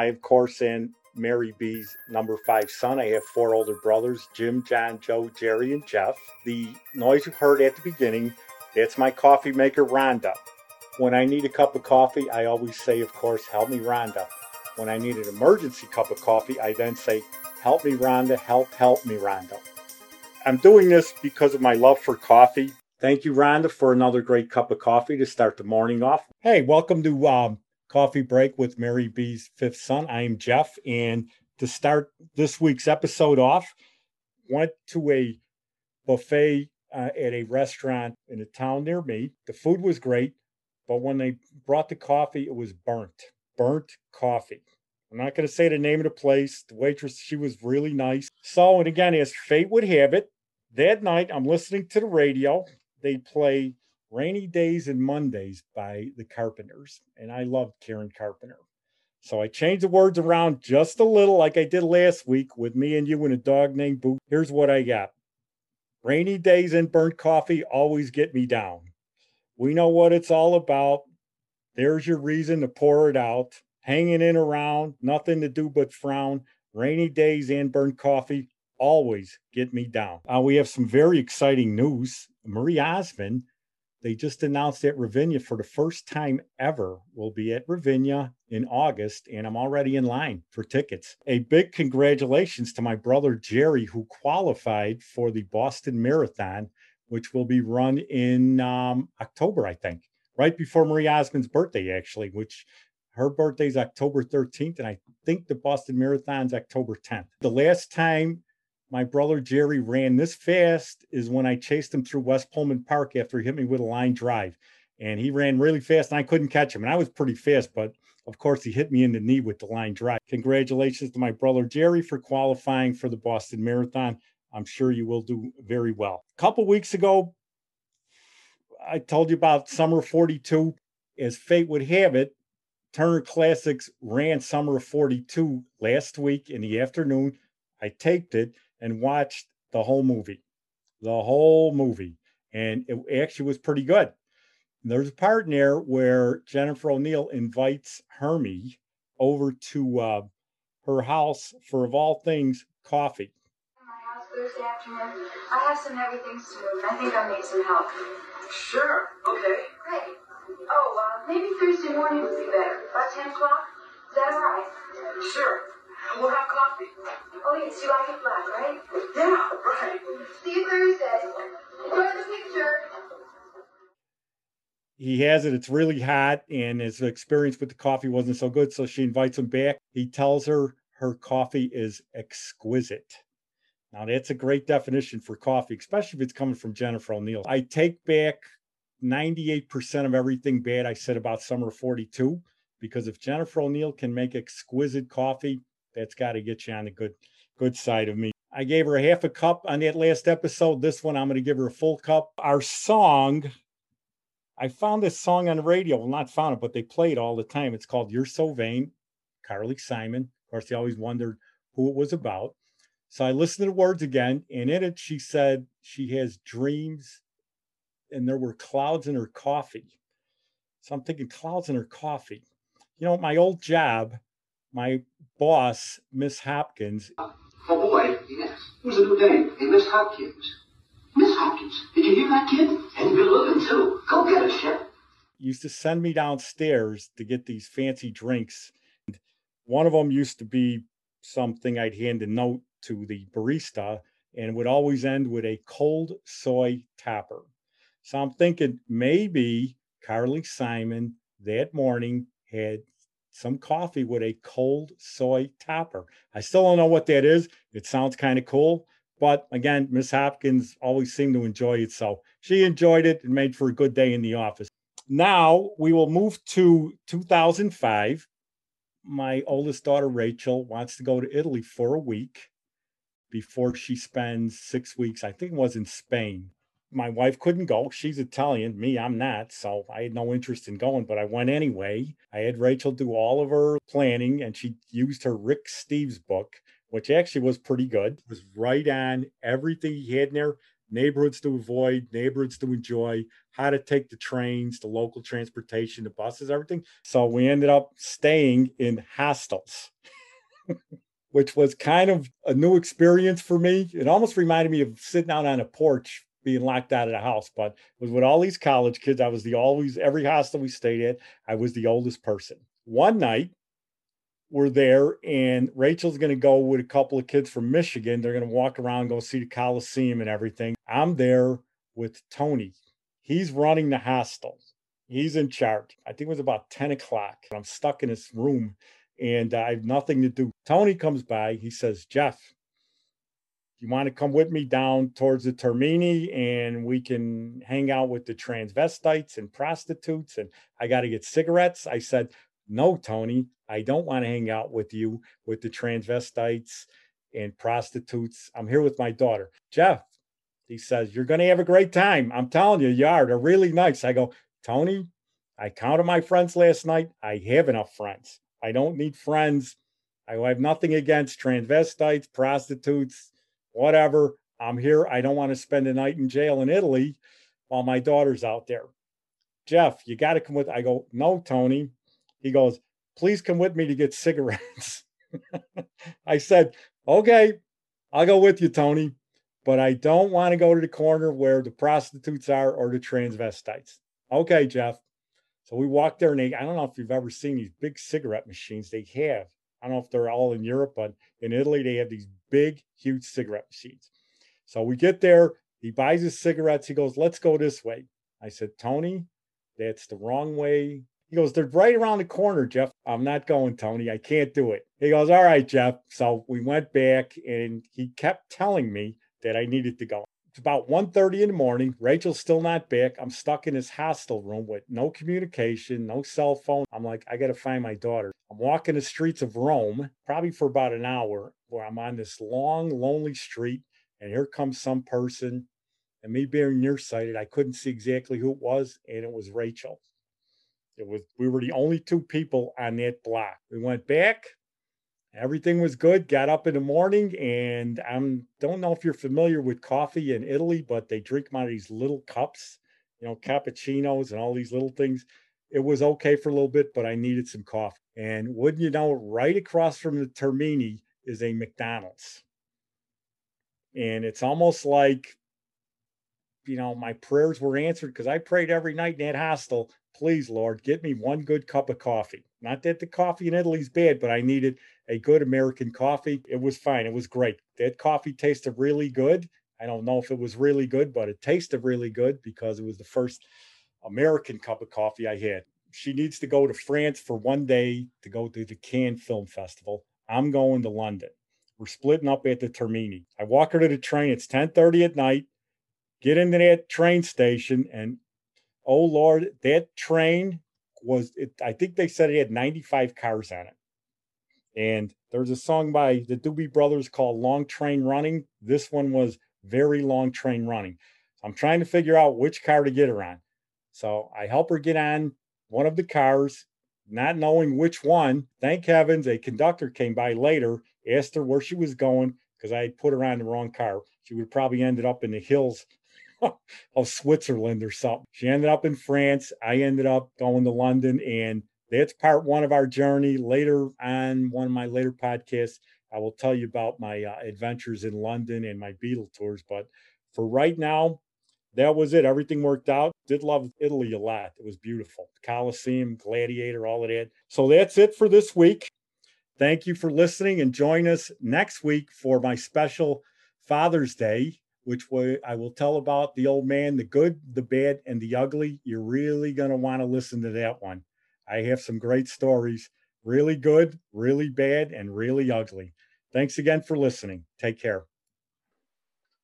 I, of course, am Mary B's number five son. I have four older brothers Jim, John, Joe, Jerry, and Jeff. The noise you heard at the beginning, that's my coffee maker, Rhonda. When I need a cup of coffee, I always say, of course, help me, Rhonda. When I need an emergency cup of coffee, I then say, help me, Rhonda, help, help me, Rhonda. I'm doing this because of my love for coffee. Thank you, Rhonda, for another great cup of coffee to start the morning off. Hey, welcome to um, Coffee Break with Mary B's Fifth Son. I am Jeff, and to start this week's episode off, went to a buffet uh, at a restaurant in a town near me. The food was great, but when they brought the coffee, it was burnt, burnt coffee. I'm not going to say the name of the place. The waitress, she was really nice. So, and again, as fate would have it, that night I'm listening to the radio they play Rainy Days and Mondays by the Carpenters. And I loved Karen Carpenter. So I changed the words around just a little, like I did last week with me and you and a dog named Boo. Here's what I got Rainy days and burnt coffee always get me down. We know what it's all about. There's your reason to pour it out. Hanging in around, nothing to do but frown. Rainy days and burnt coffee always get me down. Uh, we have some very exciting news. Marie Osmond, they just announced at Ravinia for the first time ever will be at Ravinia in August, and I'm already in line for tickets. A big congratulations to my brother Jerry, who qualified for the Boston Marathon, which will be run in um, October, I think, right before Marie Osmond's birthday, actually, which her birthday's October 13th, and I think the Boston Marathon's October 10th. The last time my brother Jerry ran this fast is when I chased him through West Pullman Park after he hit me with a line drive. And he ran really fast and I couldn't catch him. And I was pretty fast, but of course he hit me in the knee with the line drive. Congratulations to my brother Jerry for qualifying for the Boston Marathon. I'm sure you will do very well. A couple weeks ago, I told you about Summer 42. As fate would have it, Turner Classics ran Summer 42 last week in the afternoon. I taped it and watched the whole movie, the whole movie, and it actually was pretty good. There's a part in there where Jennifer O'Neill invites Hermie over to uh, her house for, of all things, coffee. My house Thursday afternoon. I have some heavy things to move, and I think I'll need some help. Sure. Okay. Great. Oh, uh, maybe Thursday morning would be better. About 10 o'clock? Is that all right? Sure. We'll have coffee. Oh, yes, you like it black, right? Yeah, right. See you Thursday. Enjoy the picture. He has it, it's really hot, and his experience with the coffee wasn't so good. So she invites him back. He tells her her coffee is exquisite. Now, that's a great definition for coffee, especially if it's coming from Jennifer O'Neill. I take back 98% of everything bad I said about Summer 42 because if Jennifer O'Neill can make exquisite coffee, that's got to get you on the good good side of me. I gave her a half a cup on that last episode. This one, I'm going to give her a full cup. Our song, I found this song on the radio. Well, not found it, but they play it all the time. It's called You're So Vain, Carly Simon. Of course, they always wondered who it was about. So I listened to the words again, and in it, she said she has dreams and there were clouds in her coffee. So I'm thinking, clouds in her coffee. You know, my old job, my boss, Miss Hopkins. Oh boy, yes. Who's a new dame? Hey, Miss Hopkins. Miss Hopkins, did you hear that kid? And good looking too. Go get her, Shep. Used to send me downstairs to get these fancy drinks. And one of them used to be something I'd hand a note to the barista, and would always end with a cold soy topper. So I'm thinking maybe Carly Simon that morning had some coffee with a cold soy topper. I still don't know what that is. It sounds kind of cool. But again, Miss Hopkins always seemed to enjoy it. So she enjoyed it and made for a good day in the office. Now we will move to 2005. My oldest daughter, Rachel, wants to go to Italy for a week before she spends six weeks, I think it was in Spain my wife couldn't go. She's Italian. Me, I'm not. So I had no interest in going, but I went anyway. I had Rachel do all of her planning and she used her Rick Steves book, which actually was pretty good. It was right on everything he had in there. neighborhoods to avoid, neighborhoods to enjoy, how to take the trains, the local transportation, the buses, everything. So we ended up staying in hostels, which was kind of a new experience for me. It almost reminded me of sitting out on a porch being locked out of the house, but with all these college kids. I was the always, every hostel we stayed at, I was the oldest person. One night, we're there, and Rachel's going to go with a couple of kids from Michigan. They're going to walk around, go see the Coliseum and everything. I'm there with Tony. He's running the hostel. He's in charge. I think it was about 10 o'clock. I'm stuck in this room and I have nothing to do. Tony comes by. He says, Jeff, you want to come with me down towards the Termini and we can hang out with the transvestites and prostitutes and I got to get cigarettes? I said, No, Tony, I don't want to hang out with you with the transvestites and prostitutes. I'm here with my daughter. Jeff, he says, You're going to have a great time. I'm telling you, you are. They're really nice. I go, Tony, I counted my friends last night. I have enough friends. I don't need friends. I have nothing against transvestites, prostitutes, whatever. I'm here. I don't want to spend a night in jail in Italy while my daughter's out there. Jeff, you got to come with. I go, no, Tony. He goes, please come with me to get cigarettes. I said, okay, I'll go with you, Tony, but I don't want to go to the corner where the prostitutes are or the transvestites. Okay, Jeff. So we walked there and they, I don't know if you've ever seen these big cigarette machines they have. I don't know if they're all in Europe, but in Italy, they have these big, huge cigarette machines. So we get there. He buys his cigarettes. He goes, Let's go this way. I said, Tony, that's the wrong way. He goes, They're right around the corner, Jeff. I'm not going, Tony. I can't do it. He goes, All right, Jeff. So we went back and he kept telling me that I needed to go. It's about 1.30 in the morning. Rachel's still not back. I'm stuck in this hostel room with no communication, no cell phone. I'm like, I got to find my daughter. I'm walking the streets of Rome, probably for about an hour, where I'm on this long, lonely street. And here comes some person. And me being nearsighted, I couldn't see exactly who it was. And it was Rachel. It was we were the only two people on that block. We went back. Everything was good. Got up in the morning, and I don't know if you're familiar with coffee in Italy, but they drink out of these little cups, you know, cappuccinos and all these little things. It was okay for a little bit, but I needed some coffee. And wouldn't you know, right across from the Termini is a McDonald's. And it's almost like, you know, my prayers were answered because I prayed every night in that hostel, please, Lord, get me one good cup of coffee. Not that the coffee in Italy's bad, but I needed a good American coffee. It was fine. It was great. That coffee tasted really good. I don't know if it was really good, but it tasted really good because it was the first American cup of coffee I had. She needs to go to France for one day to go to the Cannes Film Festival. I'm going to London. We're splitting up at the Termini. I walk her to the train. It's 10:30 at night. Get into that train station, and oh Lord, that train was it, I think they said it had 95 cars on it. And there's a song by the Doobie Brothers called Long Train Running. This one was very long train running. So I'm trying to figure out which car to get her on. So I help her get on one of the cars, not knowing which one. Thank heavens, a conductor came by later, asked her where she was going because I put her on the wrong car. She would probably ended up in the hills of Switzerland or something. She ended up in France. I ended up going to London, and that's part one of our journey. Later on, one of my later podcasts, I will tell you about my uh, adventures in London and my Beatle tours. But for right now, that was it. Everything worked out. Did love Italy a lot. It was beautiful. Colosseum, Gladiator, all of that. So that's it for this week. Thank you for listening and join us next week for my special Father's Day which way I will tell about the old man, the good, the bad, and the ugly. You're really going to want to listen to that one. I have some great stories, really good, really bad, and really ugly. Thanks again for listening. Take care.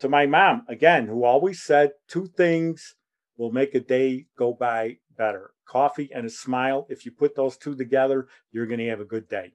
To my mom, again, who always said two things will make a day go by better coffee and a smile. If you put those two together, you're going to have a good day.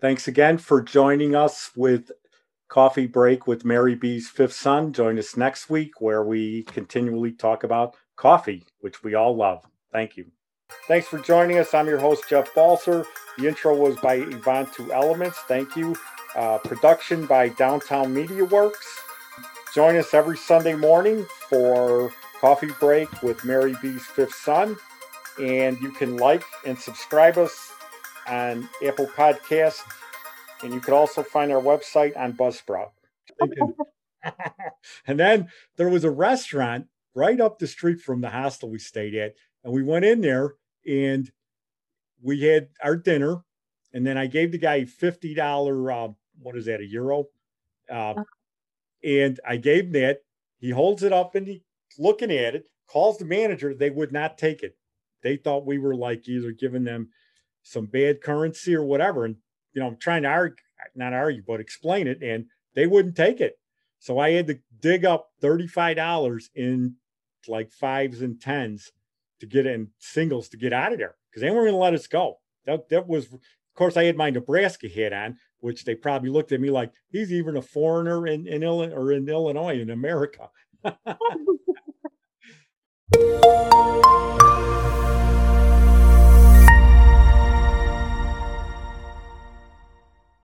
Thanks again for joining us with coffee break with Mary B's fifth son. Join us next week where we continually talk about coffee, which we all love. Thank you. Thanks for joining us. I'm your host, Jeff Balser. The intro was by Yvonne Two Elements. Thank you. Uh, production by Downtown Media Works. join us every Sunday morning for Coffee Break with Mary B's fifth son. And you can like and subscribe us on Apple Podcast. And you could also find our website on Buzzsprout. and then there was a restaurant right up the street from the hostel we stayed at. And we went in there and we had our dinner. And then I gave the guy $50, uh, what is that, a euro? Uh, and I gave him that. He holds it up and he looking at it, calls the manager. They would not take it. They thought we were like either giving them some bad currency or whatever. And, you know, I'm trying to argue, not argue, but explain it. And they wouldn't take it. So I had to dig up $35 in like fives and tens to get in singles to get out of there because they weren't going to let us go. That, that was, of course, I had my Nebraska hat on, which they probably looked at me like he's even a foreigner in, in Illinois or in Illinois in America.